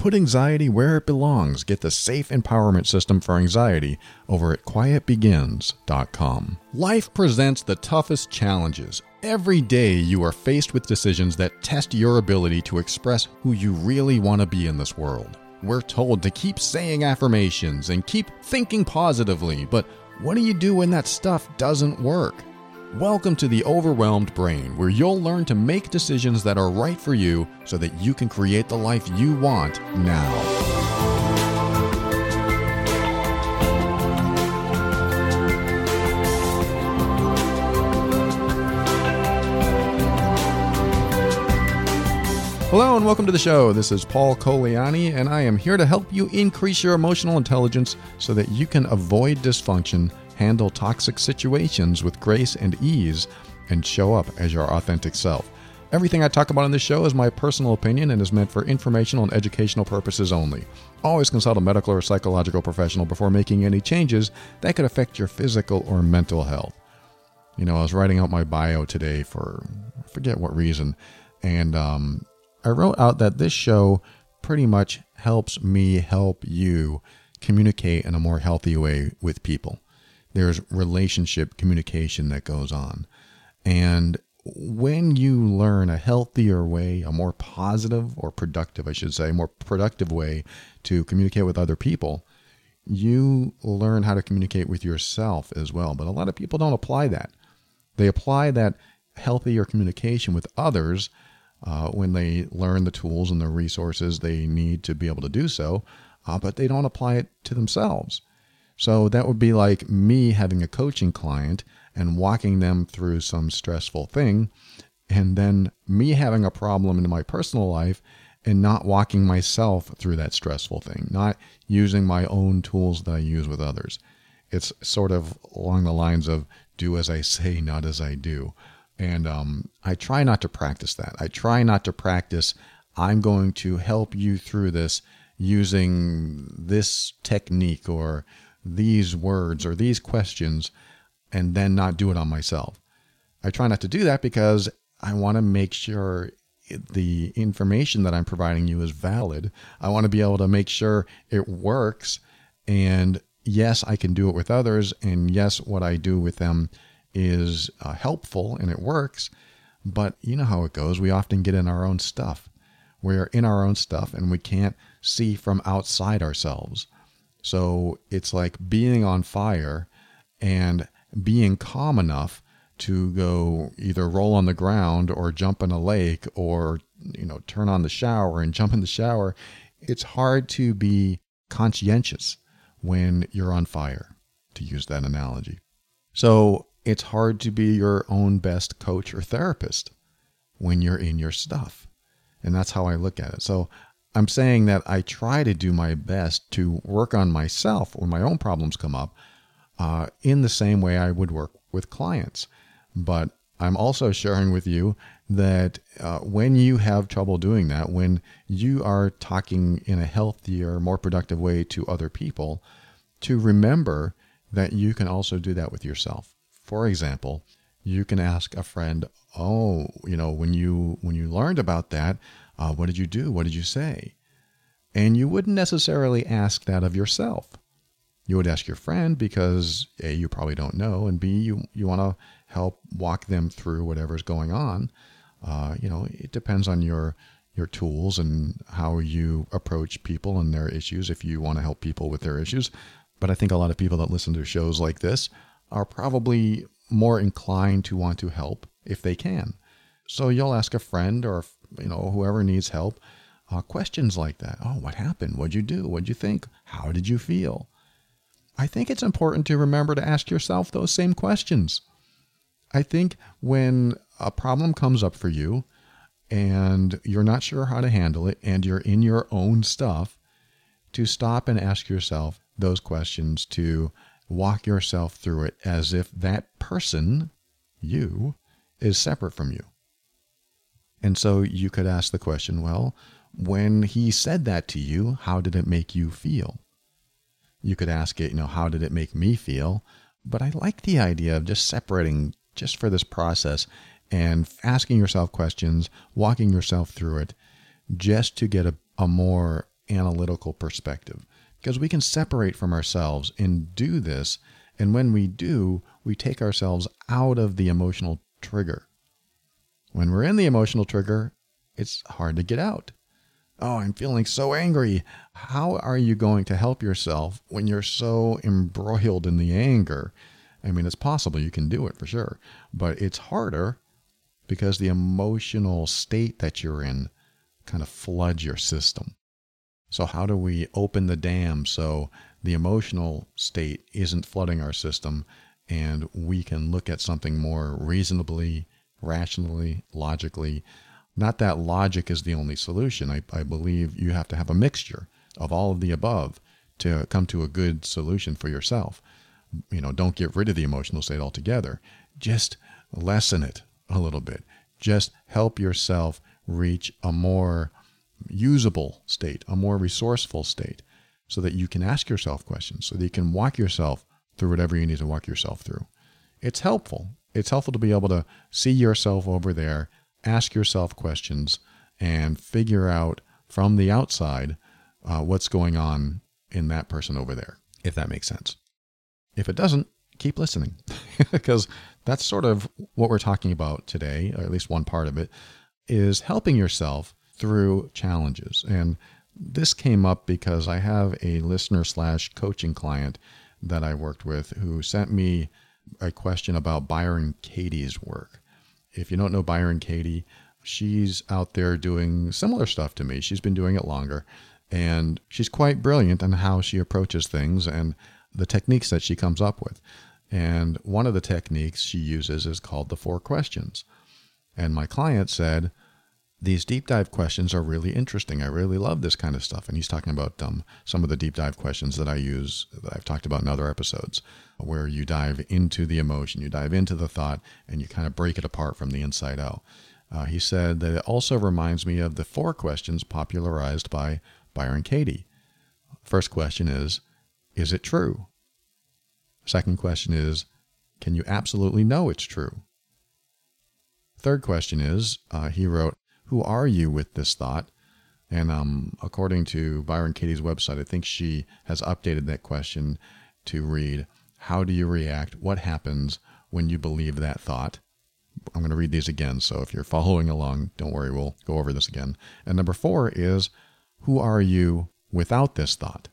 Put anxiety where it belongs. Get the safe empowerment system for anxiety over at quietbegins.com. Life presents the toughest challenges. Every day you are faced with decisions that test your ability to express who you really want to be in this world. We're told to keep saying affirmations and keep thinking positively, but what do you do when that stuff doesn't work? Welcome to the Overwhelmed Brain, where you'll learn to make decisions that are right for you so that you can create the life you want now. Hello and welcome to the show. This is Paul Colaianni, and I am here to help you increase your emotional intelligence so that you can avoid dysfunction, handle toxic situations with grace and ease, and show up as your authentic self. Everything I talk about on this show is my personal opinion and is meant for informational and educational purposes only. Always consult a medical or psychological professional before making any changes that could affect your physical or mental health. You know, I was writing out my bio today for I forget what reason, and um, I wrote out that this show pretty much helps me help you communicate in a more healthy way with people. There's relationship communication that goes on. And when you learn a healthier way, a more positive or productive, I should say, more productive way to communicate with other people, you learn how to communicate with yourself as well. But a lot of people don't apply that. They apply that healthier communication with others uh, when they learn the tools and the resources they need to be able to do so, uh, but they don't apply it to themselves. So that would be like me having a coaching client and walking them through some stressful thing, and then me having a problem in my personal life and not walking myself through that stressful thing, not using my own tools that I use with others. It's sort of along the lines of do as I say, not as I do. And um, I try not to practice that. I try not to practice, I'm going to help you through this using this technique or these words or these questions and then not do it on myself. I try not to do that because I want to make sure the information that I'm providing you is valid. I want to be able to make sure it works. And yes, I can do it with others. And yes, what I do with them is uh, helpful and it works. But you know how it goes. We often get in our own stuff. We're in our own stuff and we can't see from outside ourselves. So it's like being on fire and being calm enough to go either roll on the ground or jump in a lake or you know turn on the shower and jump in the shower. It's hard to be conscientious when you're on fire, to use that analogy. So it's hard to be your own best coach or therapist when you're in your stuff. And that's how I look at it. So I'm saying that I try to do my best to work on myself when my own problems come up uh, in the same way I would work with clients. But I'm also sharing with you that uh, when you have trouble doing that, when you are talking in a healthier, more productive way to other people, to remember that you can also do that with yourself. For example, you can ask a friend, "Oh, you know, when you when you learned about that, uh, what did you do? What did you say?" And you wouldn't necessarily ask that of yourself. You would ask your friend because a you probably don't know, and b you you want to help walk them through whatever's going on. Uh, you know, it depends on your your tools and how you approach people and their issues. If you want to help people with their issues, but I think a lot of people that listen to shows like this are probably more inclined to want to help if they can. So you'll ask a friend or you know whoever needs help uh, questions like that. Oh, what happened? What'd you do? What'd you think? How did you feel? I think it's important to remember to ask yourself those same questions. I think when a problem comes up for you and you're not sure how to handle it and you're in your own stuff, to stop and ask yourself those questions, to walk yourself through it as if that person, you, is separate from you. And so you could ask the question well, when he said that to you, how did it make you feel? You could ask it, you know, how did it make me feel? But I like the idea of just separating just for this process and asking yourself questions, walking yourself through it, just to get a, a more analytical perspective because we can separate from ourselves and do this. And when we do, we take ourselves out of the emotional trigger. When we're in the emotional trigger, it's hard to get out. Oh, I'm feeling so angry. How are you going to help yourself when you're so embroiled in the anger? I mean, it's possible you can do it for sure, but it's harder because the emotional state that you're in kind of floods your system. So, how do we open the dam so the emotional state isn't flooding our system and we can look at something more reasonably, rationally, logically? Not that logic is the only solution. I, I believe you have to have a mixture of all of the above to come to a good solution for yourself. You know, don't get rid of the emotional state altogether. Just lessen it a little bit. Just help yourself reach a more usable state, a more resourceful state, so that you can ask yourself questions, so that you can walk yourself through whatever you need to walk yourself through. It's helpful. It's helpful to be able to see yourself over there, ask yourself questions, and figure out from the outside uh, what's going on in that person over there, if that makes sense. If it doesn't, keep listening because that's sort of what we're talking about today, or at least one part of it, is helping yourself through challenges. And this came up because I have a listener slash coaching client that I worked with who sent me a question about Byron Katie's work. If you don't know Byron Katie, she's out there doing similar stuff to me. She's been doing it longer, and she's quite brilliant in how she approaches things and the techniques that she comes up with. And one of the techniques she uses is called the four questions. And my client said, these deep dive questions are really interesting. I really love this kind of stuff. And he's talking about um, some of the deep dive questions that I use that I've talked about in other episodes, where you dive into the emotion, you dive into the thought, and you kind of break it apart from the inside out. Uh, he said that it also reminds me of the four questions popularized by Byron Katie. First question is Is it true? Second question is Can you absolutely know it's true? Third question is uh, He wrote, who are you with this thought? And um, according to Byron Katie's website, I think she has updated that question to read How do you react? What happens when you believe that thought? I'm going to read these again. So if you're following along, don't worry, we'll go over this again. And number four is Who are you without this thought?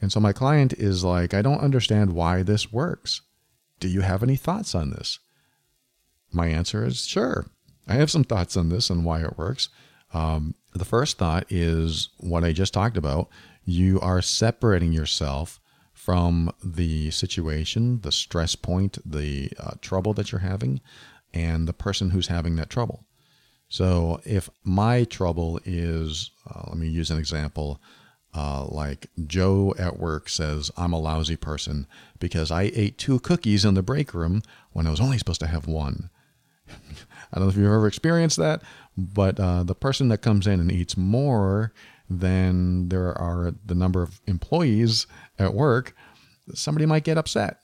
And so my client is like, I don't understand why this works. Do you have any thoughts on this? My answer is sure. I have some thoughts on this and why it works. Um, the first thought is what I just talked about. You are separating yourself from the situation, the stress point, the uh, trouble that you're having, and the person who's having that trouble. So if my trouble is, uh, let me use an example. Uh, like Joe at work says, I'm a lousy person because I ate two cookies in the break room when I was only supposed to have one. I don't know if you've ever experienced that, but uh, the person that comes in and eats more than there are the number of employees at work, somebody might get upset.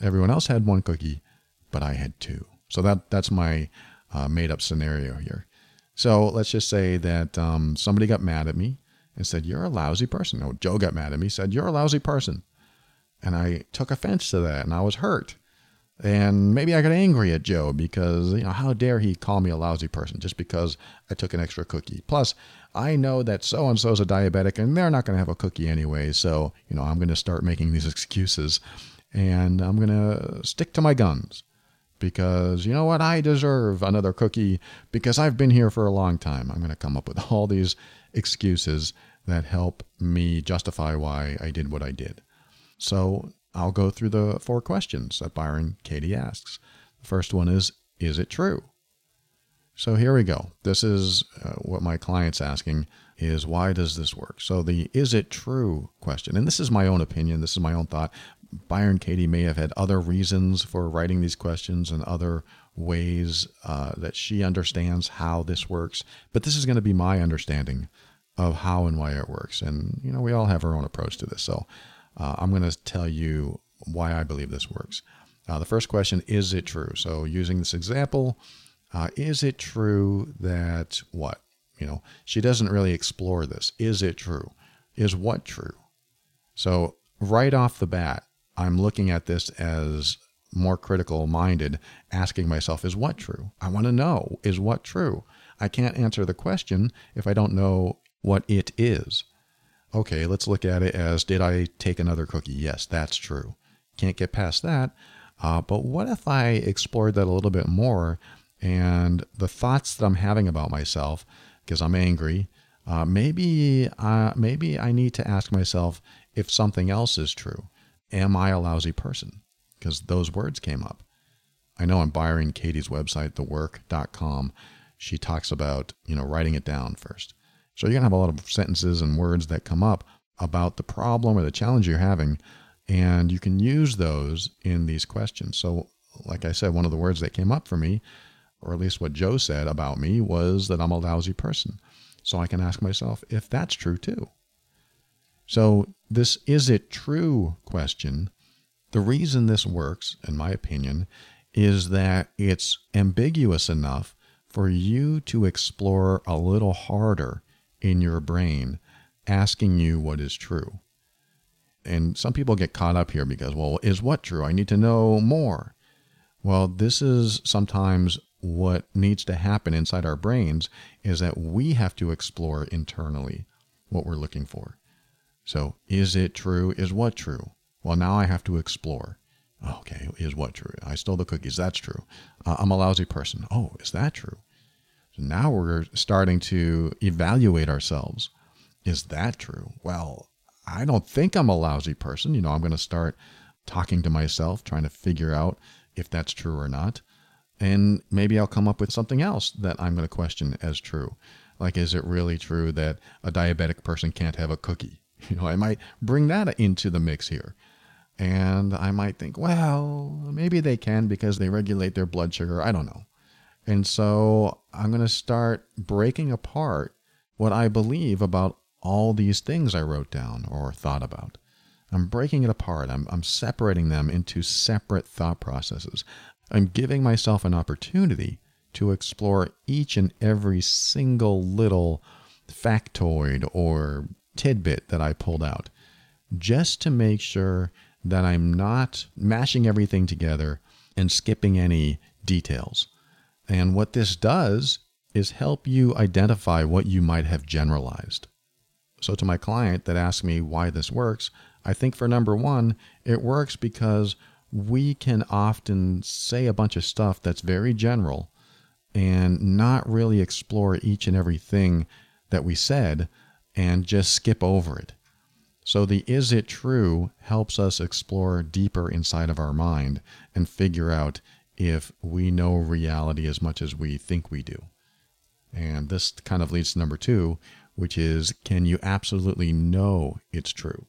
Everyone else had one cookie, but I had two. So that that's my uh, made up scenario here. So let's just say that um, somebody got mad at me and said, You're a lousy person. No, Joe got mad at me, said, You're a lousy person. And I took offense to that and I was hurt. And maybe I got angry at Joe because, you know, how dare he call me a lousy person just because I took an extra cookie. Plus, I know that so and so is a diabetic and they're not going to have a cookie anyway. So, you know, I'm going to start making these excuses and I'm going to stick to my guns because, you know what, I deserve another cookie because I've been here for a long time. I'm going to come up with all these excuses that help me justify why I did what I did. So I'll go through the four questions that Byron Katie asks. The first one is Is it true? So here we go. This is uh, what my client's asking is why does this work? So the is it true question, and this is my own opinion, this is my own thought. Byron Katie may have had other reasons for writing these questions and other ways uh, that she understands how this works, but this is going to be my understanding of how and why it works. And, you know, we all have our own approach to this. So uh, I'm going to tell you why I believe this works. Uh, the first question is it true? So, using this example, uh, is it true that what? You know, she doesn't really explore this. Is it true? Is what true? So, right off the bat, I'm looking at this as more critical minded, asking myself, is what true? I want to know, is what true? I can't answer the question if I don't know what it is. Okay, let's look at it as did I take another cookie? Yes, that's true. Can't get past that. Uh, but what if I explored that a little bit more and the thoughts that I'm having about myself, because I'm angry, uh, maybe uh, maybe I need to ask myself if something else is true. Am I a lousy person? Because those words came up. I know I'm Byron Katie's website, thework.com, she talks about you know writing it down first. So you're gonna have a lot of sentences and words that come up about the problem or the challenge you're having, and you can use those in these questions. So, like I said, one of the words that came up for me or at least what Joe said about me, was that I'm a lousy person. So I can ask myself if that's true too. So, this is it true question, the reason this works, in my opinion, is that it's ambiguous enough for you to explore a little harder in your brain, asking you what is true. And some people get caught up here because, well, is what true? I need to know more. Well, this is sometimes what needs to happen inside our brains is that we have to explore internally what we're looking for. So, is it true? Is what true? Well, now I have to explore. Okay, is what true? I stole the cookies. That's true. Uh, I'm a lousy person. Oh, is that true? Now we're starting to evaluate ourselves. Is that true? Well, I don't think I'm a lousy person. You know, I'm going to start talking to myself, trying to figure out if that's true or not. And maybe I'll come up with something else that I'm going to question as true. Like, is it really true that a diabetic person can't have a cookie? You know, I might bring that into the mix here. And I might think, well, maybe they can because they regulate their blood sugar. I don't know. And so I'm going to start breaking apart what I believe about all these things I wrote down or thought about. I'm breaking it apart. I'm, I'm separating them into separate thought processes. I'm giving myself an opportunity to explore each and every single little factoid or tidbit that I pulled out, just to make sure that I'm not mashing everything together and skipping any details. And what this does is help you identify what you might have generalized. So, to my client that asked me why this works, I think for number one, it works because we can often say a bunch of stuff that's very general and not really explore each and every thing that we said and just skip over it. So, the is it true helps us explore deeper inside of our mind and figure out if we know reality as much as we think we do. And this kind of leads to number two, which is can you absolutely know it's true?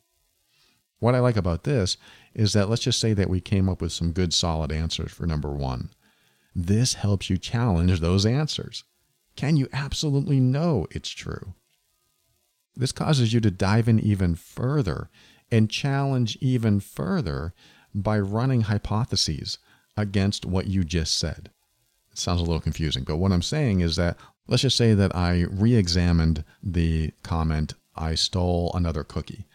What I like about this is that let's just say that we came up with some good solid answers for number one. This helps you challenge those answers. Can you absolutely know it's true? This causes you to dive in even further and challenge even further by running hypotheses against what you just said. It sounds a little confusing, but what I'm saying is that let's just say that I re examined the comment, I stole another cookie.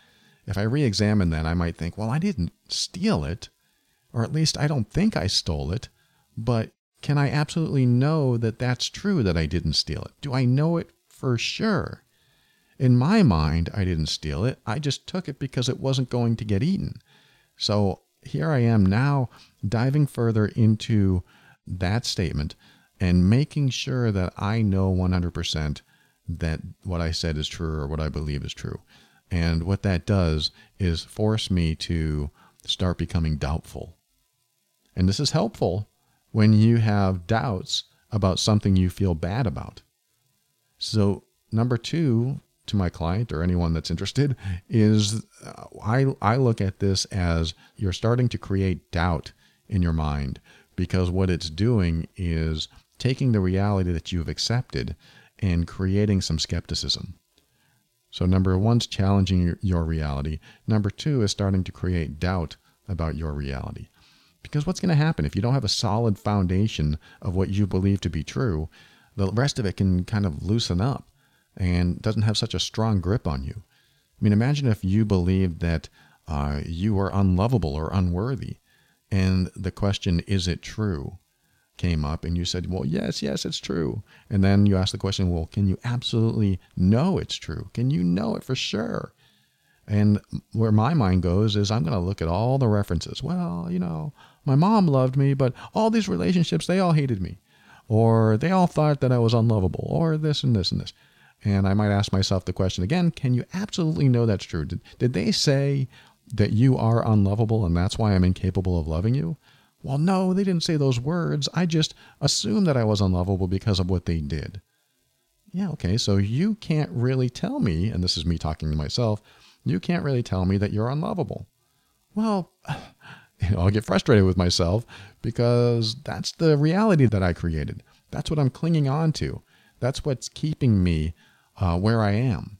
If I re examine that, I might think, well, I didn't steal it, or at least I don't think I stole it, but can I absolutely know that that's true that I didn't steal it? Do I know it for sure? In my mind, I didn't steal it. I just took it because it wasn't going to get eaten. So here I am now diving further into that statement and making sure that I know 100% that what I said is true or what I believe is true. And what that does is force me to start becoming doubtful. And this is helpful when you have doubts about something you feel bad about. So, number two to my client or anyone that's interested is uh, I, I look at this as you're starting to create doubt in your mind because what it's doing is taking the reality that you've accepted and creating some skepticism. So, number one's challenging your, your reality. Number two is starting to create doubt about your reality. Because what's going to happen if you don't have a solid foundation of what you believe to be true? The rest of it can kind of loosen up. And doesn't have such a strong grip on you. I mean, imagine if you believed that uh, you were unlovable or unworthy, and the question, is it true, came up, and you said, well, yes, yes, it's true. And then you ask the question, well, can you absolutely know it's true? Can you know it for sure? And where my mind goes is I'm going to look at all the references. Well, you know, my mom loved me, but all these relationships, they all hated me. Or they all thought that I was unlovable, or this and this and this. And I might ask myself the question again can you absolutely know that's true? Did, did they say that you are unlovable and that's why I'm incapable of loving you? Well, no, they didn't say those words. I just assumed that I was unlovable because of what they did. Yeah, okay, so you can't really tell me, and this is me talking to myself, you can't really tell me that you're unlovable. Well, you know, I'll get frustrated with myself because that's the reality that I created. That's what I'm clinging on to. That's what's keeping me uh, where I am.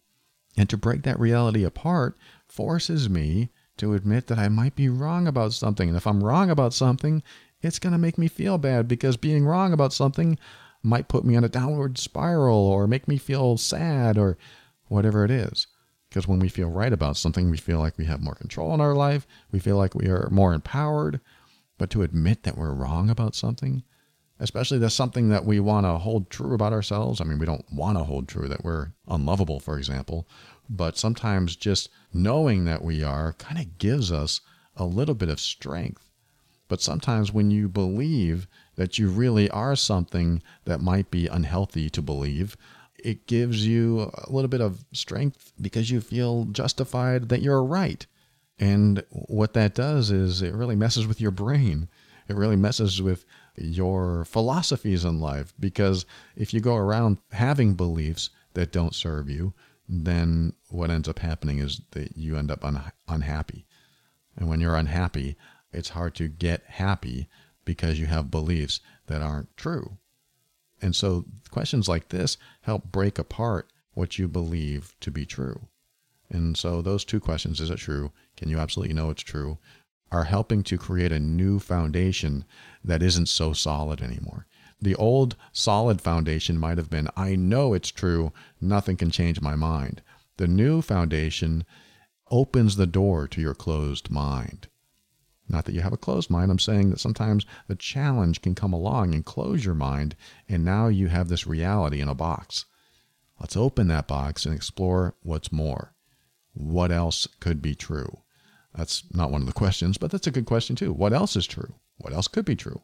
And to break that reality apart forces me to admit that I might be wrong about something. And if I'm wrong about something, it's going to make me feel bad because being wrong about something might put me on a downward spiral or make me feel sad or whatever it is. Because when we feel right about something, we feel like we have more control in our life. We feel like we are more empowered. But to admit that we're wrong about something, especially that's something that we want to hold true about ourselves. I mean, we don't want to hold true that we're unlovable, for example. But sometimes just knowing that we are kind of gives us a little bit of strength. But sometimes when you believe that you really are something that might be unhealthy to believe, it gives you a little bit of strength because you feel justified that you're right. And what that does is it really messes with your brain. It really messes with your philosophies in life because if you go around having beliefs that don't serve you, then what ends up happening is that you end up un- unhappy. And when you're unhappy, it's hard to get happy because you have beliefs that aren't true. And so questions like this help break apart what you believe to be true. And so those two questions, is it true? Can you absolutely know it's true? Are helping to create a new foundation that isn't so solid anymore. The old solid foundation might have been, I know it's true, nothing can change my mind. The new foundation opens the door to your closed mind. Not that you have a closed mind. I'm saying that sometimes the challenge can come along and close your mind, and now you have this reality in a box. Let's open that box and explore what's more. What else could be true? That's not one of the questions, but that's a good question too. What else is true? What else could be true?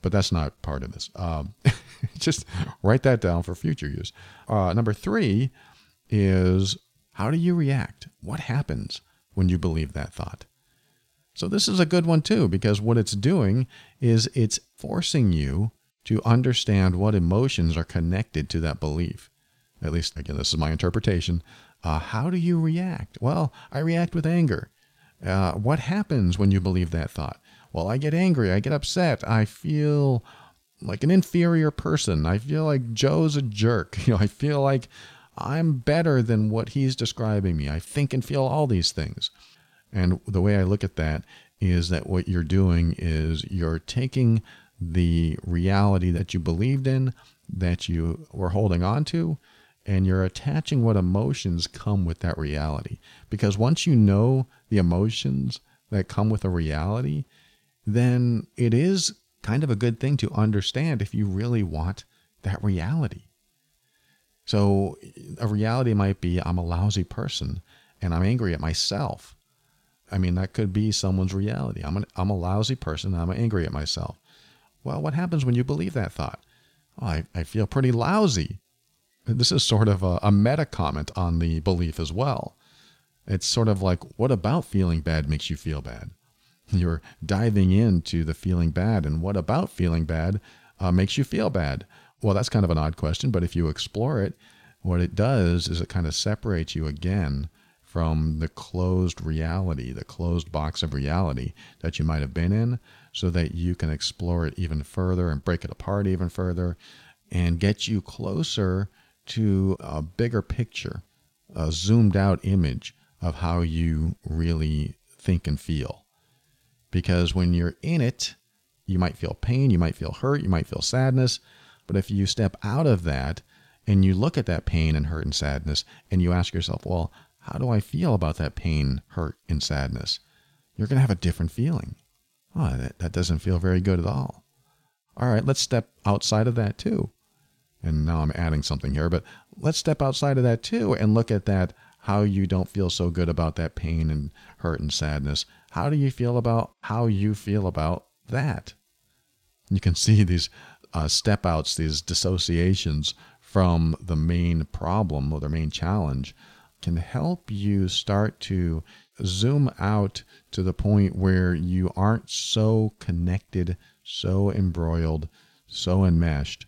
But that's not part of this. Um, just write that down for future use. Uh, number three is how do you react? What happens when you believe that thought? So this is a good one too, because what it's doing is it's forcing you to understand what emotions are connected to that belief. At least, again, this is my interpretation. Uh, how do you react? Well, I react with anger. Uh, what happens when you believe that thought? Well, I get angry. I get upset. I feel like an inferior person. I feel like Joe's a jerk. You know, I feel like I'm better than what he's describing me. I think and feel all these things. And the way I look at that is that what you're doing is you're taking the reality that you believed in, that you were holding on to, and you're attaching what emotions come with that reality. Because once you know the emotions that come with a reality, then it is kind of a good thing to understand if you really want that reality. So, a reality might be I'm a lousy person and I'm angry at myself I mean, that could be someone's reality. I'm, an, I'm a lousy person. I'm angry at myself. Well, what happens when you believe that thought? Oh, I, I feel pretty lousy. This is sort of a, a meta comment on the belief as well. It's sort of like, what about feeling bad makes you feel bad? You're diving into the feeling bad, and what about feeling bad uh, makes you feel bad? Well, that's kind of an odd question, but if you explore it, what it does is it kind of separates you again from the closed reality, the closed box of reality that you might have been in, so that you can explore it even further and break it apart even further and get you closer to a bigger picture, a zoomed out image of how you really think and feel. Because when you're in it, you might feel pain, you might feel hurt, you might feel sadness. But if you step out of that and you look at that pain and hurt and sadness and you ask yourself, well, how do I feel about that pain, hurt, and sadness? You're going to have a different feeling. Oh, that, that doesn't feel very good at all. All right, let's step outside of that too. And now I'm adding something here, but let's step outside of that too and look at that how you don't feel so good about that pain and hurt and sadness. How do you feel about how you feel about that? You can see these uh, step outs, these dissociations from the main problem or the main challenge can help you start to zoom out to the point where you aren't so connected, so embroiled, so enmeshed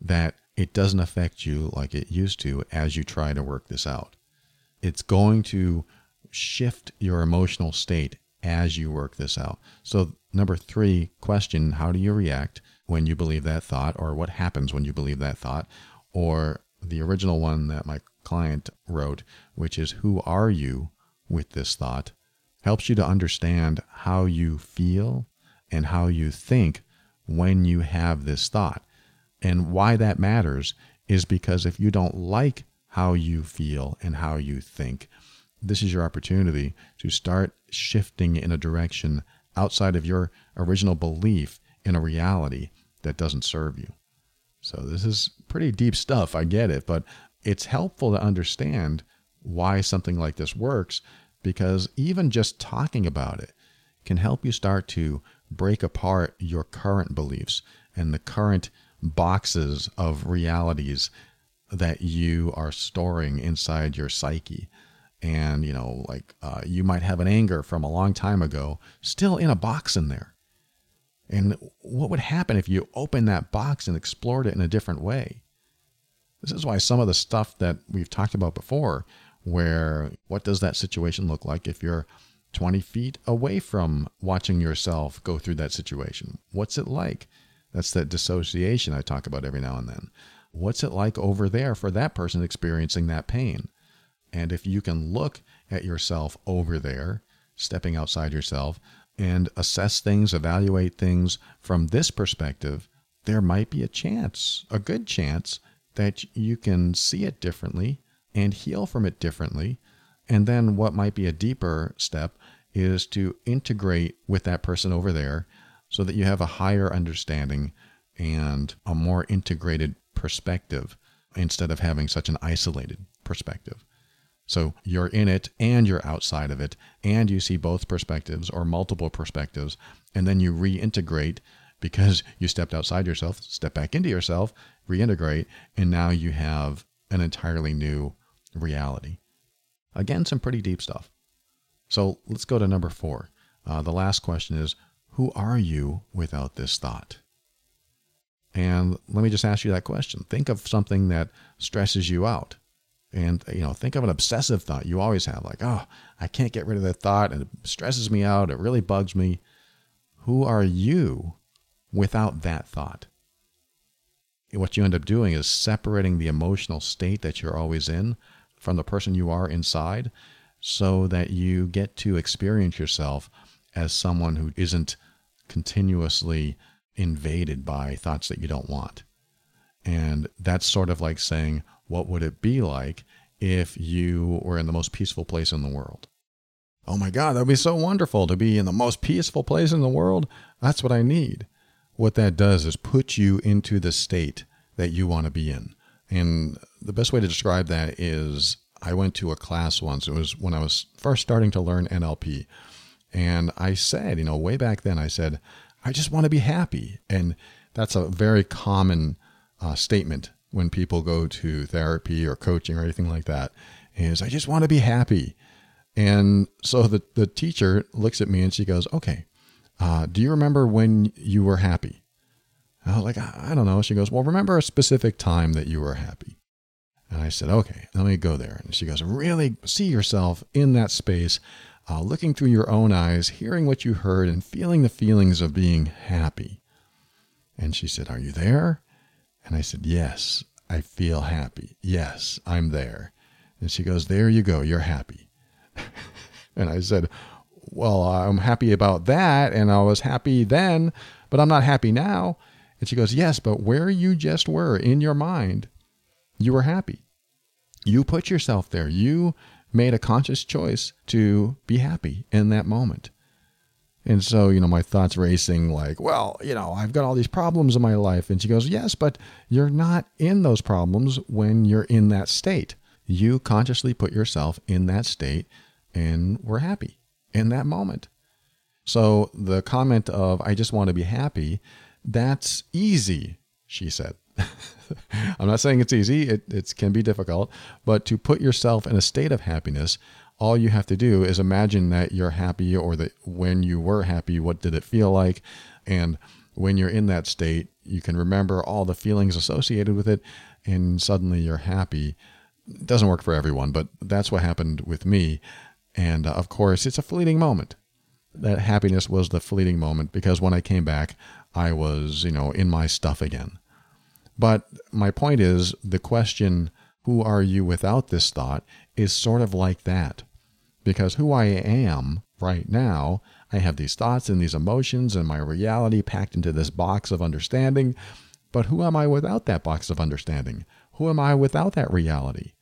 that it doesn't affect you like it used to as you try to work this out. It's going to shift your emotional state as you work this out. So, number three question How do you react when you believe that thought, or what happens when you believe that thought? Or the original one that my client wrote, which is Who are you with this thought? helps you to understand how you feel and how you think when you have this thought. And why that matters is because if you don't like how you feel and how you think, this is your opportunity to start shifting in a direction outside of your original belief in a reality that doesn't serve you. So, this is pretty deep stuff. I get it, but it's helpful to understand why something like this works because even just talking about it can help you start to break apart your current beliefs and the current boxes of realities that you are storing inside your psyche. And, you know, like uh, you might have an anger from a long time ago still in a box in there. And what would happen if you opened that box and explored it in a different way? This is why some of the stuff that we've talked about before, where what does that situation look like if you're 20 feet away from watching yourself go through that situation? What's it like? That's that dissociation I talk about every now and then. What's it like over there for that person experiencing that pain? And if you can look at yourself over there, stepping outside yourself, and assess things, evaluate things from this perspective, there might be a chance, a good chance, that you can see it differently and heal from it differently. And then what might be a deeper step is to integrate with that person over there so that you have a higher understanding and a more integrated perspective instead of having such an isolated perspective. So you're in it and you're outside of it, and you see both perspectives or multiple perspectives, and then you reintegrate because you stepped outside yourself, step back into yourself, reintegrate, and now you have an entirely new reality. Again, some pretty deep stuff. So let's go to number four. Uh, the last question is Who are you without this thought? And let me just ask you that question. Think of something that stresses you out. And, you know, think of an obsessive thought you always have, like, oh, I can't get rid of that thought and it stresses me out. It really bugs me. Who are you without that thought? What you end up doing is separating the emotional state that you're always in from the person you are inside so that you get to experience yourself as someone who isn't continuously invaded by thoughts that you don't want. And that's sort of like saying, what would it be like if you were in the most peaceful place in the world? Oh my God, that would be so wonderful to be in the most peaceful place in the world. That's what I need. What that does is put you into the state that you want to be in. And the best way to describe that is I went to a class once. It was when I was first starting to learn NLP. And I said, you know, way back then, I said, I just want to be happy. And that's a very common uh, statement when people go to therapy or coaching or anything like that is I just want to be happy. And so the, the teacher looks at me and she goes, okay, uh, do you remember when you were happy? I was like, I don't know. She goes, well, remember a specific time that you were happy. And I said, okay, let me go there. And she goes, really see yourself in that space, uh, looking through your own eyes, hearing what you heard, and feeling the feelings of being happy. And she said, Are you there? And I said, Yes, I feel happy. Yes, I'm there. And she goes, There you go, you're happy. and I said, Well, I'm happy about that. And I was happy then, but I'm not happy now. And she goes, Yes, but where you just were in your mind you were happy. You put yourself there. You made a conscious choice to be happy in that moment. And so, you know, my thoughts racing like, well, you know, I've got all these problems in my life. And she goes, yes, but you're not in those problems when you're in that state. You consciously put yourself in that state and were happy in that moment. So the comment of, I just want to be happy, that's easy, she said. I'm not saying it's easy, it, it can be difficult, but to put yourself in a state of happiness, all you have to do is imagine that you're happy or that when you were happy, what did it feel like? And when you're in that state, you can remember all the feelings associated with it, and suddenly you're happy. It doesn't work for everyone, but that's what happened with me. And uh, of course, it's a fleeting moment. That happiness was the fleeting moment because when I came back, I was, you know, in my stuff again. But my point is the question, who are you without this thought, is sort of like that. Because who I am right now, I have these thoughts and these emotions and my reality packed into this box of understanding. But who am I without that box of understanding? Who am I without that reality?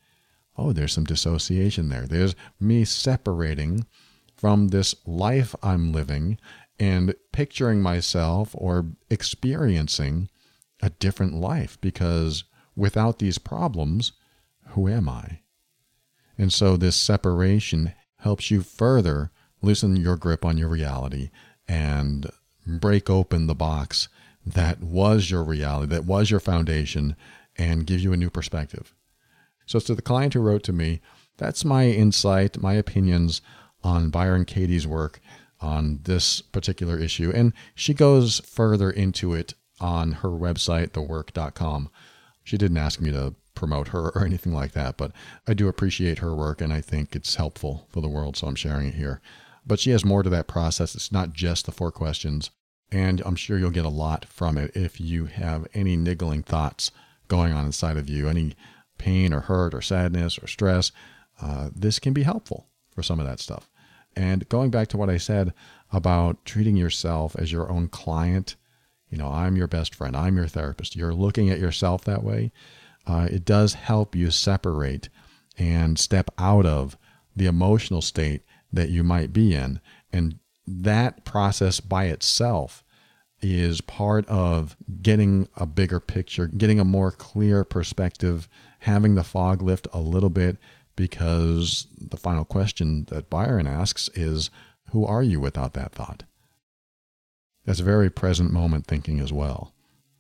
Oh, there's some dissociation there. There's me separating from this life I'm living and picturing myself or experiencing a different life because without these problems, who am I? And so this separation helps you further loosen your grip on your reality and break open the box that was your reality, that was your foundation, and give you a new perspective. So, to the client who wrote to me, that's my insight, my opinions on Byron Katie's work on this particular issue. And she goes further into it on her website, thework.com. She didn't ask me to promote her or anything like that, but I do appreciate her work and I think it's helpful for the world, so I'm sharing it here. But she has more to that process. It's not just the four questions, and I'm sure you'll get a lot from it if you have any niggling thoughts going on inside of you, any pain or hurt or sadness or stress. Uh, this can be helpful for some of that stuff. And going back to what I said about treating yourself as your own client, you know, I'm your best friend, I'm your therapist. You're looking at yourself that way uh, it does help you separate and step out of the emotional state that you might be in. And that process by itself is part of getting a bigger picture, getting a more clear perspective, having the fog lift a little bit, because the final question that Byron asks is Who are you without that thought? That's very present moment thinking as well.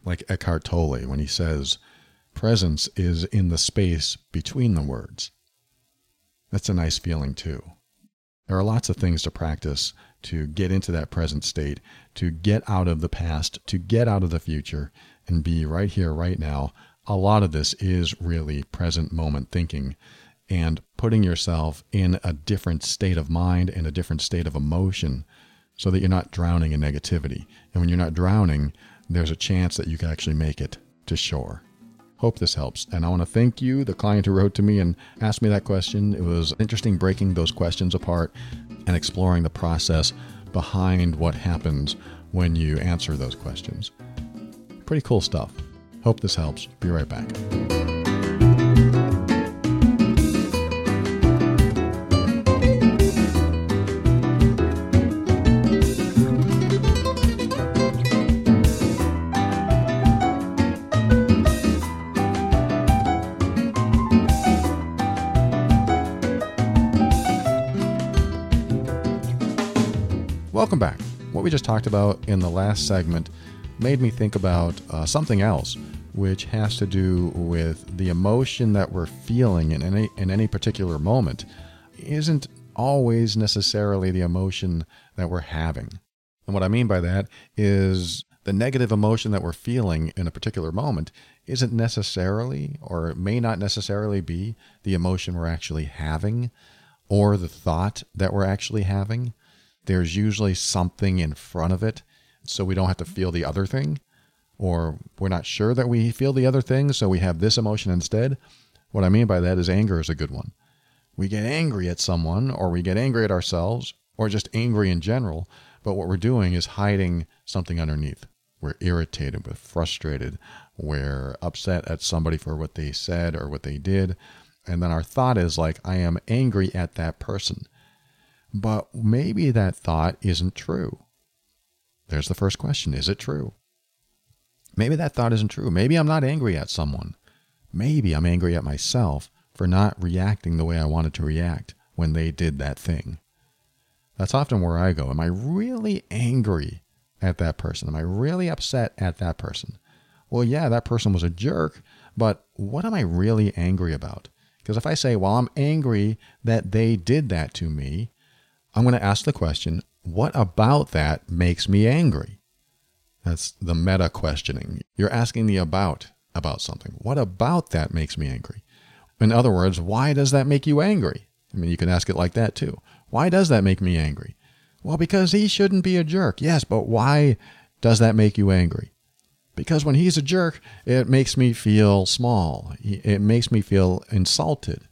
Like Eckhart Tolle when he says, presence is in the space between the words. That's a nice feeling, too. There are lots of things to practice to get into that present state, to get out of the past, to get out of the future, and be right here, right now. A lot of this is really present moment thinking and putting yourself in a different state of mind and a different state of emotion so that you're not drowning in negativity. And when you're not drowning, there's a chance that you can actually make it to shore. Hope this helps. And I want to thank you, the client who wrote to me and asked me that question. It was interesting breaking those questions apart and exploring the process behind what happens when you answer those questions. Pretty cool stuff. Hope this helps. Be right back. Welcome back. What we just talked about in the last segment made me think about uh, something else, which has to do with the emotion that we're feeling in any in any particular moment isn't always necessarily the emotion that we're having. And what I mean by that is the negative emotion that we're feeling in a particular moment isn't necessarily or may not necessarily be the emotion we're actually having or the thought that we're actually having there's usually something in front of it so we don't have to feel the other thing or we're not sure that we feel the other thing so we have this emotion instead what i mean by that is anger is a good one we get angry at someone or we get angry at ourselves or just angry in general but what we're doing is hiding something underneath we're irritated we're frustrated We're upset at somebody for what they said or what they did. And then our thought is like, I am angry at that person. But maybe that thought isn't true. There's the first question Is it true? Maybe that thought isn't true. Maybe I'm not angry at someone. Maybe I'm angry at myself for not reacting the way I wanted to react when they did that thing. That's often where I go. Am I really angry at that person? Am I really upset at that person? Well, yeah, that person was a jerk, but what am I really angry about? Because if I say, well, I'm angry that they did that to me, I'm going to ask the question, what about that makes me angry? That's the meta questioning. You're asking the about about something. What about that makes me angry? In other words, why does that make you angry? I mean, you can ask it like that too. Why does that make me angry? Well, because he shouldn't be a jerk. Yes, but why does that make you angry? Because when he's a jerk, it makes me feel small. It makes me feel insulted.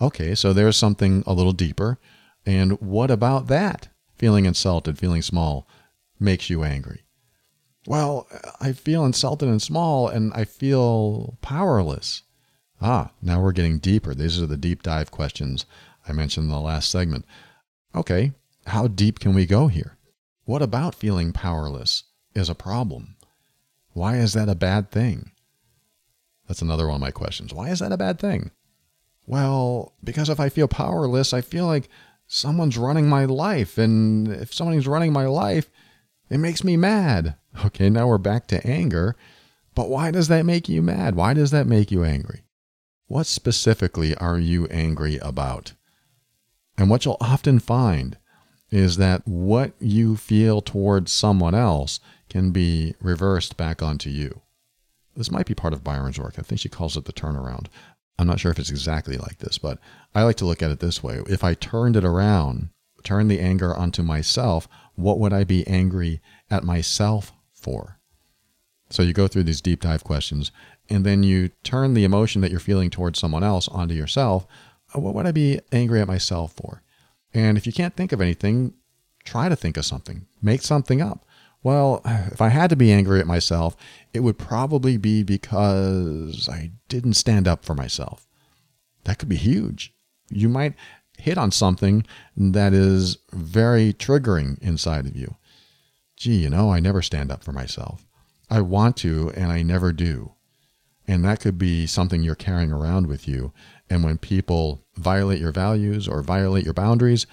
Okay, so there's something a little deeper. And what about that? Feeling insulted, feeling small, makes you angry. Well, I feel insulted and small, and I feel powerless. Ah, now we're getting deeper. These are the deep dive questions I mentioned in the last segment. Okay, how deep can we go here? What about feeling powerless is a problem? Why is that a bad thing? That's another one of my questions. Why is that a bad thing? Well, because if I feel powerless, I feel like someone's running my life. And if someone's running my life, it makes me mad. Okay, now we're back to anger. But why does that make you mad? Why does that make you angry? What specifically are you angry about? And what you'll often find is that what you feel towards someone else can be reversed back onto you. This might be part of Byron's work. I think she calls it the turnaround. I'm not sure if it's exactly like this, but I like to look at it this way. If I turned it around, turned the anger onto myself, what would I be angry at myself for? So you go through these deep dive questions, and then you turn the emotion that you're feeling towards someone else onto yourself. Uh, what would I be angry at myself for? And if you can't think of anything, try to think of something. Make something up. Well, if I had to be angry at myself, it would probably be because I didn't stand up for myself. That could be huge. You might hit on something that is very triggering inside of you. Gee, you know, I never stand up for myself. I want to, and I never do. And that could be something you're carrying around with you. And when people violate your values or violate your boundaries,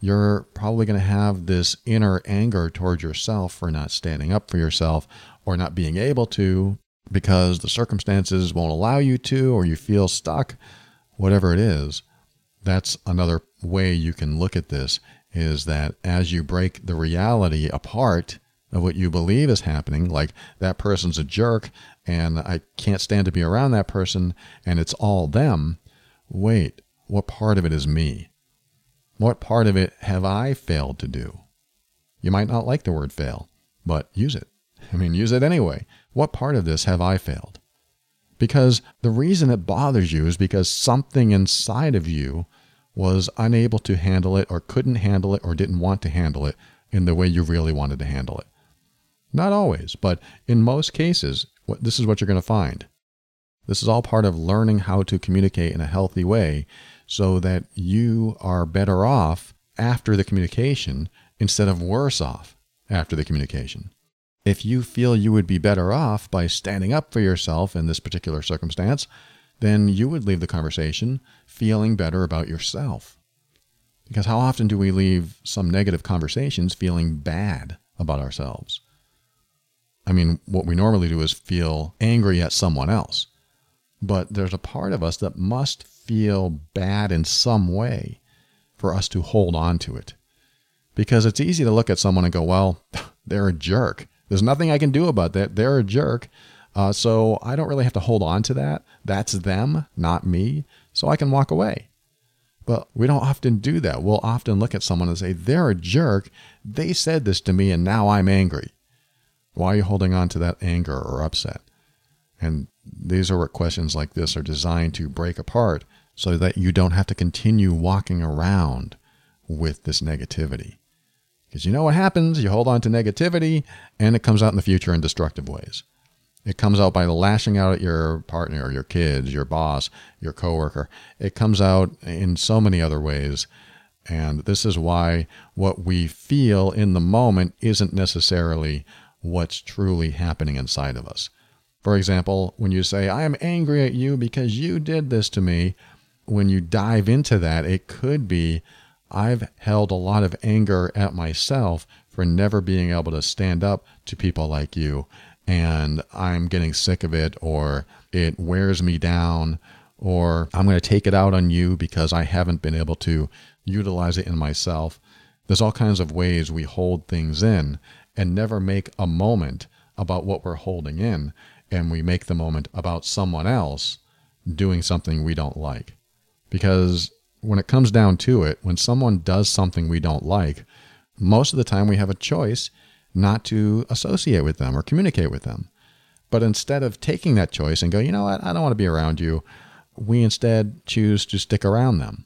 you're probably going to have this inner anger towards yourself for not standing up for yourself or not being able to because the circumstances won't allow you to or you feel stuck, whatever it is. That's another way you can look at this is that as you break the reality apart of what you believe is happening, like that person's a jerk and I can't stand to be around that person and it's all them, wait, what part of it is me? What part of it have I failed to do? You might not like the word fail, but use it. I mean, use it anyway. What part of this have I failed? Because the reason it bothers you is because something inside of you was unable to handle it or couldn't handle it or didn't want to handle it in the way you really wanted to handle it. Not always, but in most cases, this is what you're going to find. This is all part of learning how to communicate in a healthy way so that you are better off after the communication instead of worse off after the communication. If you feel you would be better off by standing up for yourself in this particular circumstance, then you would leave the conversation feeling better about yourself. Because how often do we leave some negative conversations feeling bad about ourselves? I mean, what we normally do is feel angry at someone else. But there's a part of us that must feel bad in some way for us to hold on to it. Because it's easy to look at someone and go, well, they're a jerk. There's nothing I can do about that. They're a jerk. Uh, so I don't really have to hold on to that. That's them, not me. So I can walk away. But we don't often do that. We'll often look at someone and say, they're a jerk. They said this to me and now I'm angry. Why are you holding on to that anger or upset? And these are what questions like this are designed to break apart so that you don't have to continue walking around with this negativity. Because you know what happens? You hold on to negativity and it comes out in the future in destructive ways. It comes out by lashing out at your partner, your kids, your boss, your coworker. It comes out in so many other ways. And this is why what we feel in the moment isn't necessarily what's truly happening inside of us. For example, when you say, I am angry at you because you did this to me, when you dive into that, it could be, I've held a lot of anger at myself for never being able to stand up to people like you and I'm getting sick of it, or it wears me down, or I'm going to take it out on you because I haven't been able to utilize it in myself. There's all kinds of ways we hold things in and never make a moment about what we're holding in, and we make the moment about someone else doing something we don't like. Because when it comes down to it, when someone does something we don't like, most of the time we have a choice not to associate with them or communicate with them. But instead of taking that choice and go, you know what, I don't want to be around you, we instead choose to stick around them.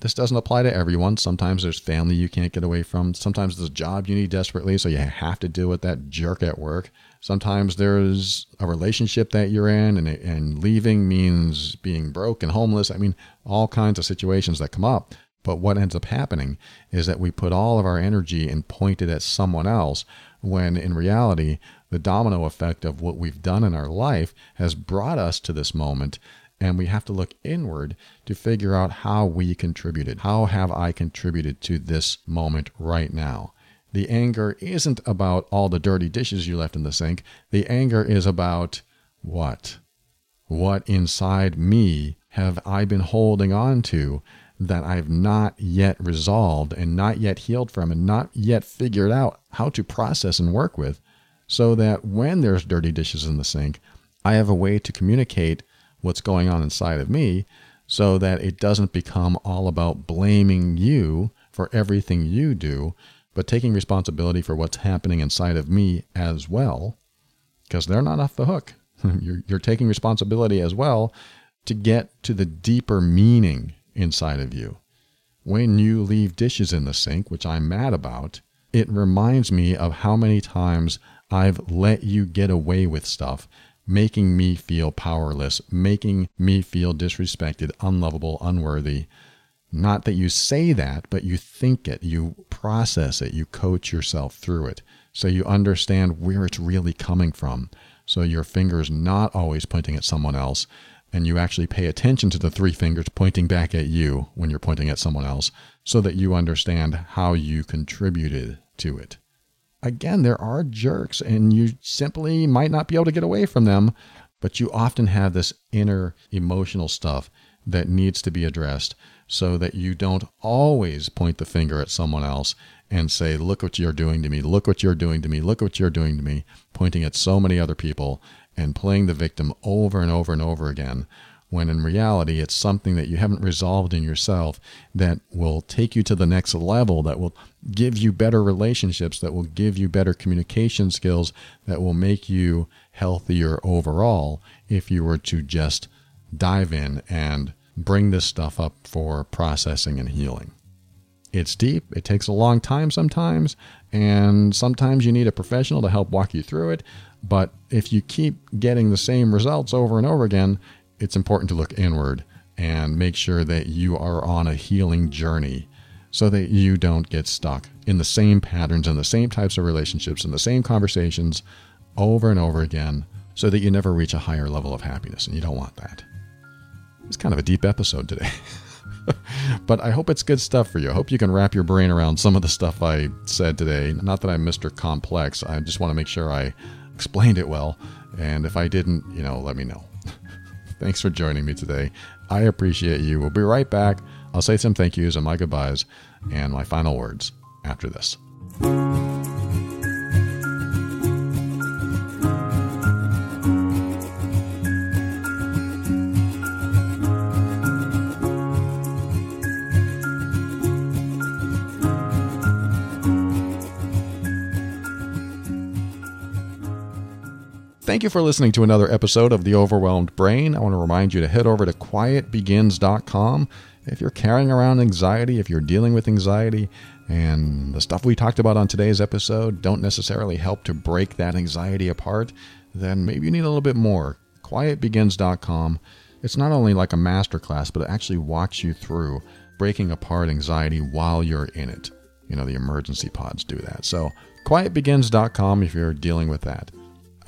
This doesn't apply to everyone. Sometimes there's family you can't get away from. Sometimes there's a job you need desperately, so you have to deal with that jerk at work. Sometimes there's a relationship that you're in, and, and leaving means being broke and homeless. I mean, all kinds of situations that come up. But what ends up happening is that we put all of our energy and point it at someone else when in reality, the domino effect of what we've done in our life has brought us to this moment. And we have to look inward to figure out how we contributed. How have I contributed to this moment right now? The anger isn't about all the dirty dishes you left in the sink. The anger is about what? What inside me have I been holding on to that I've not yet resolved and not yet healed from and not yet figured out how to process and work with so that when there's dirty dishes in the sink, I have a way to communicate what's going on inside of me so that it doesn't become all about blaming you for everything you do, but taking responsibility for what's happening inside of me as well, because they're not off the hook. you're, you're taking responsibility as well to get to the deeper meaning inside of you. When you leave dishes in the sink, which I'm mad about, it reminds me of how many times I've let you get away with stuff, making me feel powerless, making me feel disrespected, unlovable, unworthy. Not that you say that, but you think it, you process it, you coach yourself through it. So you understand where it's really coming from. So your finger's not always pointing at someone else, and you actually pay attention to the three fingers pointing back at you when you're pointing at someone else so that you understand how you contributed to it. Again, there are jerks, and you simply might not be able to get away from them, but you often have this inner emotional stuff that needs to be addressed so that you don't always point the finger at someone else and say, Look what you're doing to me, look what you're doing to me, look what you're doing to me, pointing at so many other people and playing the victim over and over and over again, when in reality it's something that you haven't resolved in yourself that will take you to the next level, that will give you better relationships, that will give you better communication skills, that will make you healthier overall if you were to just dive in and bring this stuff up for processing and healing. It's deep, it takes a long time sometimes, and sometimes you need a professional to help walk you through it. But if you keep getting the same results over and over again, it's important to look inward and make sure that you are on a healing journey so that you don't get stuck in the same patterns and the same types of relationships and the same conversations over and over again so that you never reach a higher level of happiness. And you don't want that. It's kind of a deep episode today. but I hope it's good stuff for you. I hope you can wrap your brain around some of the stuff I said today. Not that I'm Mr. Complex, I just want to make sure I explained it well. And if I didn't, you know, let me know. Thanks for joining me today. I appreciate you. We'll be right back. I'll say some thank yous and my goodbyes and my final words after this. Thank you for listening to another episode of The Overwhelmed Brain. I want to remind you to head over to quietbegins.com. If you're carrying around anxiety, if you're dealing with anxiety, and the stuff we talked about on today's episode don't necessarily help to break that anxiety apart, then maybe you need a little bit more. QuietBegins.com. It's not only like a masterclass, but it actually walks you through breaking apart anxiety while you're in it. You know, the emergency pods do that. So, quietbegins.com if you're dealing with that.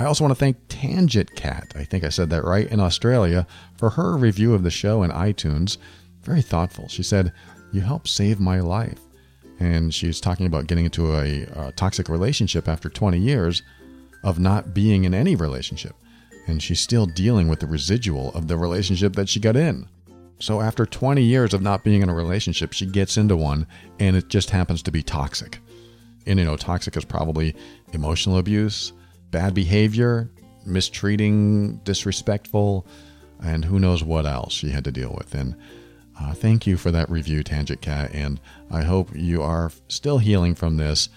I also want to thank Tangent Cat, I think I said that right, in Australia, for her review of the show in iTunes. Very thoughtful. She said, You helped save my life. And she's talking about getting into a, a toxic relationship after 20 years of not being in any relationship. And she's still dealing with the residual of the relationship that she got in. So after 20 years of not being in a relationship, she gets into one and it just happens to be toxic. And you know, toxic is probably emotional abuse, bad behavior, mistreating, disrespectful, and who knows what else she had to deal with. And uh, thank you for that review, Tangent Cat, and I hope you are still healing from this.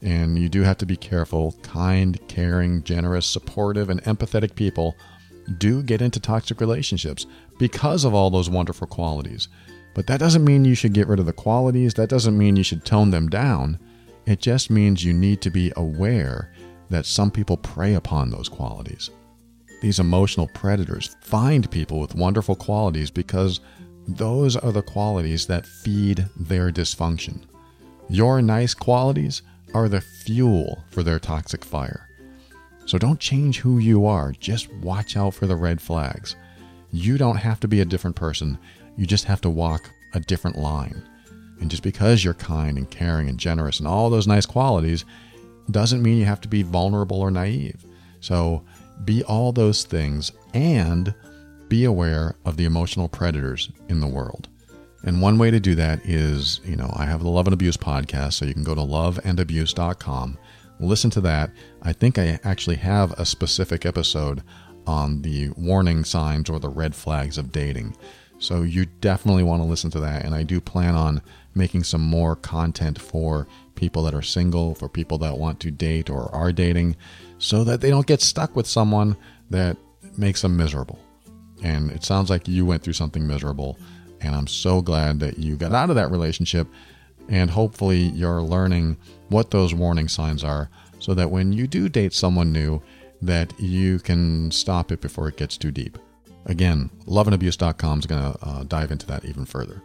And you do have to be careful. Kind, caring, generous, supportive, and empathetic people do get into toxic relationships because of all those wonderful qualities. But that doesn't mean you should get rid of the qualities. That doesn't mean you should tone them down. It just means you need to be aware that some people prey upon those qualities. These emotional predators find people with wonderful qualities because those are the qualities that feed their dysfunction. Your nice qualities are the fuel for their toxic fire. So don't change who you are, just watch out for the red flags. You don't have to be a different person, you just have to walk a different line. And just because you're kind and caring and generous and all those nice qualities doesn't mean you have to be vulnerable or naive. So be all those things and be aware of the emotional predators in the world. And one way to do that is, you know, I have the Love and Abuse podcast, so you can go to loveandabuse.com, listen to that. I think I actually have a specific episode on the warning signs or the red flags of dating. So you definitely want to listen to that. And I do plan on making some more content for people that are single, for people that want to date or are dating, so that they don't get stuck with someone that makes them miserable. And it sounds like you went through something miserable. And I'm so glad that you got out of that relationship. And hopefully, you're learning what those warning signs are so that when you do date someone new, that you can stop it before it gets too deep. Again, loveandabuse.com is going to uh, dive into that even further.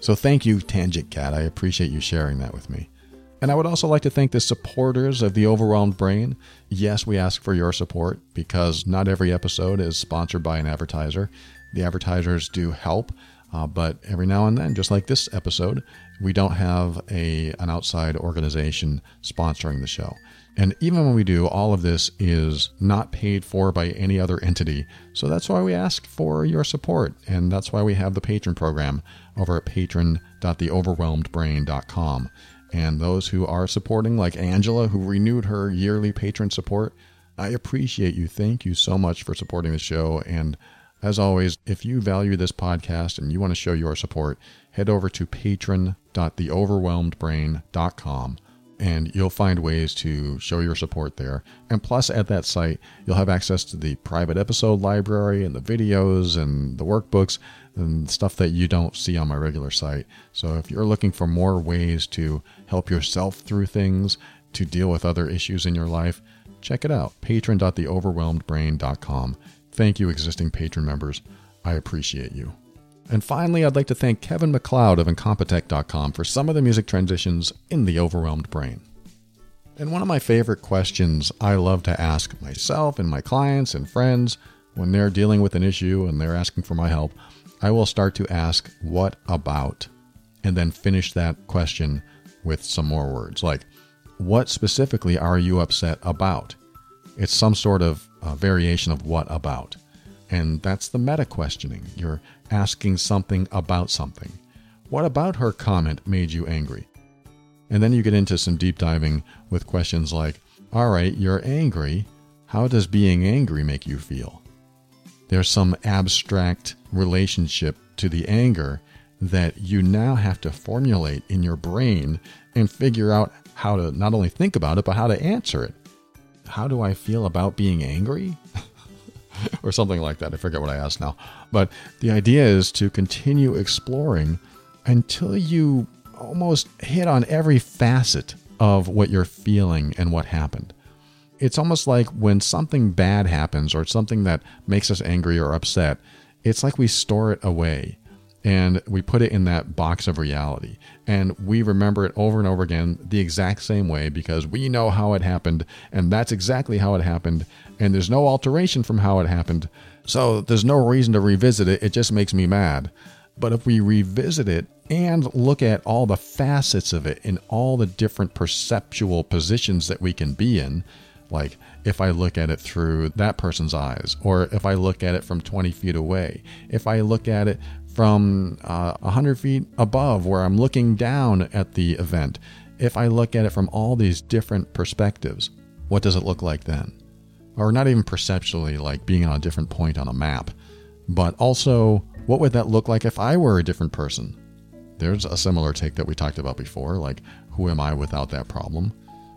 So thank you, Tangent Cat. I appreciate you sharing that with me. And I would also like to thank the supporters of The Overwhelmed Brain. Yes, we ask for your support because not every episode is sponsored by an advertiser. The advertisers do help, uh, but every now and then, just like this episode, we don't have a an outside organization sponsoring the show. And even when we do, all of this is not paid for by any other entity. So that's why we ask for your support. And that's why we have the patron program over at patron.theoverwhelmedbrain.com. And those who are supporting, like Angela, who renewed her yearly patron support, I appreciate you. Thank you so much for supporting the show. And as always, if you value this podcast and you want to show your support, head over to patron.theoverwhelmedbrain.com and you'll find ways to show your support there. And plus, at that site, you'll have access to the private episode library and the videos and the workbooks and stuff that you don't see on my regular site. So, if you're looking for more ways to help yourself through things, to deal with other issues in your life, check it out patron.theoverwhelmedbrain.com. Thank you, existing patron members. I appreciate you. And finally, I'd like to thank Kevin MacLeod of Incompetech.com for some of the music transitions in The Overwhelmed Brain. And one of my favorite questions I love to ask myself and my clients and friends when they're dealing with an issue and they're asking for my help, I will start to ask, What about? and then finish that question with some more words like, What specifically are you upset about? It's some sort of uh, variation of what about. And that's the meta questioning. You're asking something about something. What about her comment made you angry? And then you get into some deep diving with questions like, All right, you're angry. How does being angry make you feel? There's some abstract relationship to the anger that you now have to formulate in your brain and figure out how to not only think about it, but how to answer it. How do I feel about being angry? or something like that. I forget what I asked now. But the idea is to continue exploring until you almost hit on every facet of what you're feeling and what happened. it's almost like when something bad happens or something that makes us angry or upset, it's like we store it away and we put it in that box of reality. And we remember it over and over again the exact same way because we know how it happened and that's exactly how it happened and there's no alteration from how it happened. So there's no reason to revisit it. It just makes me mad. But if we revisit it and look at all the facets of it and all the different perceptual positions that we can be in like if I look at it through that person's eyes, or if I look at it from 20 feet away, if I look at it from uh, 100 feet above where I'm looking down at the event, if I look at it from all these different perspectives, what does it look like then? Or not even perceptually, like being on a different point on a map, but also, what would that look like if I were a different person? There's a similar take that we talked about before, like, who am I without that problem?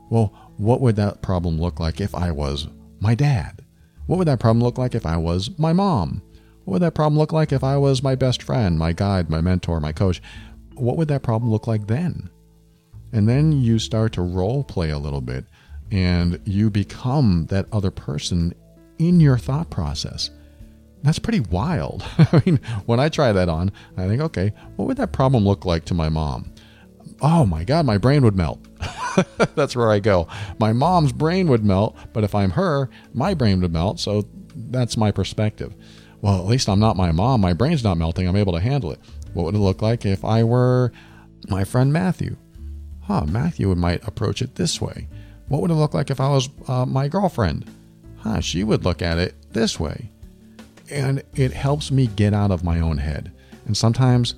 Well, what would that problem look like if I was my dad? What would that problem look like if I was my mom? What would that problem look like if I was my best friend, my guide, my mentor, my coach? What would that problem look like then? And then you start to role play a little bit and you become that other person in your thought process. That's pretty wild. I mean, when I try that on, I think, okay, what would that problem look like to my mom? Oh my God, my brain would melt. That's where I go. My mom's brain would melt, but if I'm her, my brain would melt. So that's my perspective. Well, at least I'm not my mom. My brain's not melting. I'm able to handle it. What would it look like if I were my friend Matthew? Huh, Matthew might approach it this way. What would it look like if I was uh, my girlfriend? Huh, she would look at it this way. And it helps me get out of my own head. And sometimes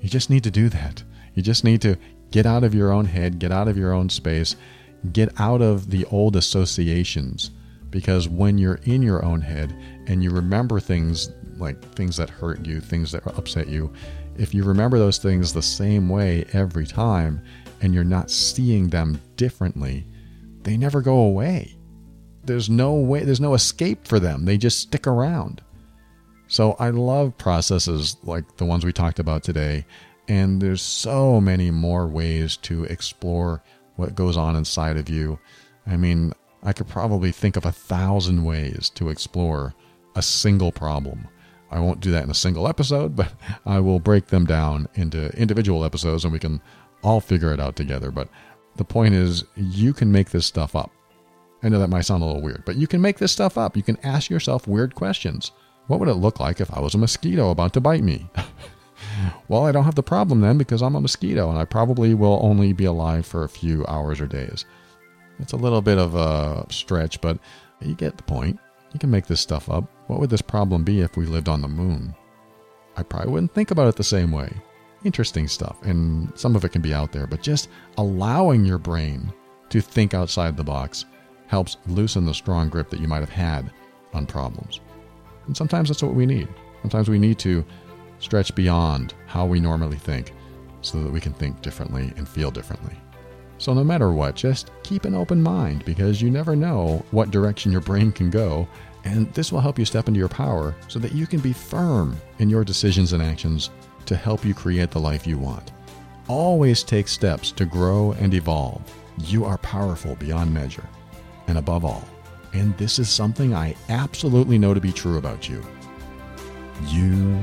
you just need to do that. You just need to Get out of your own head, get out of your own space, get out of the old associations. Because when you're in your own head and you remember things like things that hurt you, things that upset you, if you remember those things the same way every time and you're not seeing them differently, they never go away. There's no way, there's no escape for them. They just stick around. So I love processes like the ones we talked about today and there's so many more ways to explore what goes on inside of you. I mean, I could probably think of a thousand ways to explore a single problem. I won't do that in a single episode, but I will break them down into individual episodes and we can all figure it out together. But the point is, you can make this stuff up. I know that might sound a little weird, but you can make this stuff up. You can ask yourself weird questions. What would it look like if I was a mosquito about to bite me? well, I don't have the problem then because I'm a mosquito and I probably will only be alive for a few hours or days. It's a little bit of a stretch, but you get the point. You can make this stuff up. What would this problem be if we lived on the moon? I probably wouldn't think about it the same way. Interesting stuff, and some of it can be out there, but just allowing your brain to think outside the box helps loosen the strong grip that you might have had on problems. And sometimes that's what we need. Sometimes we need to stretch beyond how we normally think so that we can think differently and feel differently. So, no matter what, just keep an open mind because you never know what direction your brain can go, and this will help you step into your power so that you can be firm in your decisions and actions to help you create the life you want. Always take steps to grow and evolve. You are powerful beyond measure. And above all, and this is something I absolutely know to be true about you, you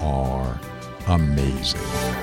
are amazing.